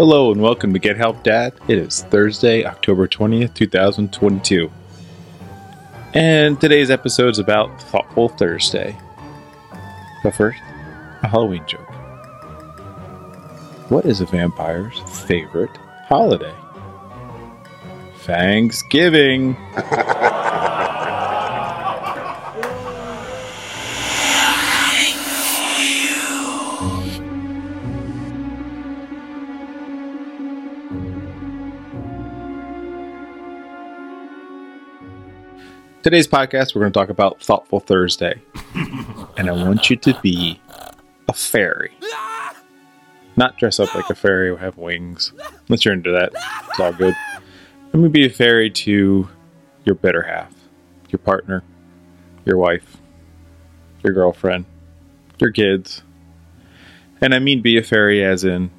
Hello and welcome to Get Help Dad. It is Thursday, October 20th, 2022. And today's episode is about Thoughtful Thursday. But first, a Halloween joke. What is a vampire's favorite holiday? Thanksgiving. Today's podcast, we're going to talk about Thoughtful Thursday. and I want you to be a fairy. Not dress up like a fairy or have wings. Unless you're into that. It's all good. Let me be a fairy to your better half, your partner, your wife, your girlfriend, your kids. And I mean be a fairy as in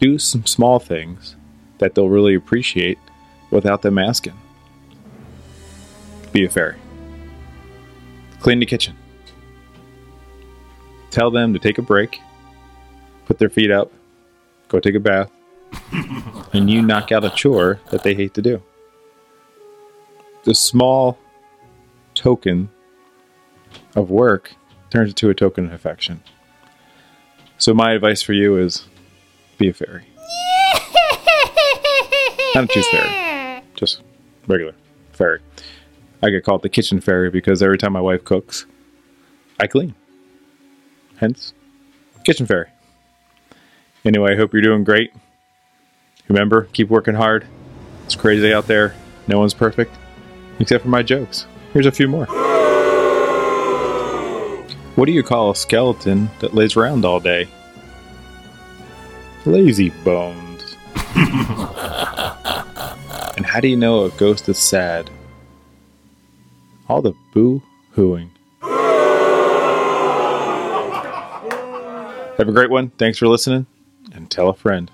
do some small things that they'll really appreciate without them asking be a fairy. Clean the kitchen. Tell them to take a break, put their feet up, go take a bath, and you knock out a chore that they hate to do. The small token of work turns into a token of affection. So, my advice for you is be a fairy. Not a tooth fairy, just regular fairy. I get called the kitchen fairy because every time my wife cooks, I clean. Hence, kitchen fairy. Anyway, I hope you're doing great. Remember, keep working hard. It's crazy out there. No one's perfect, except for my jokes. Here's a few more. What do you call a skeleton that lays around all day? Lazy bones. and how do you know a ghost is sad? all the boo hooing. Have a great one. Thanks for listening, and tell a friend.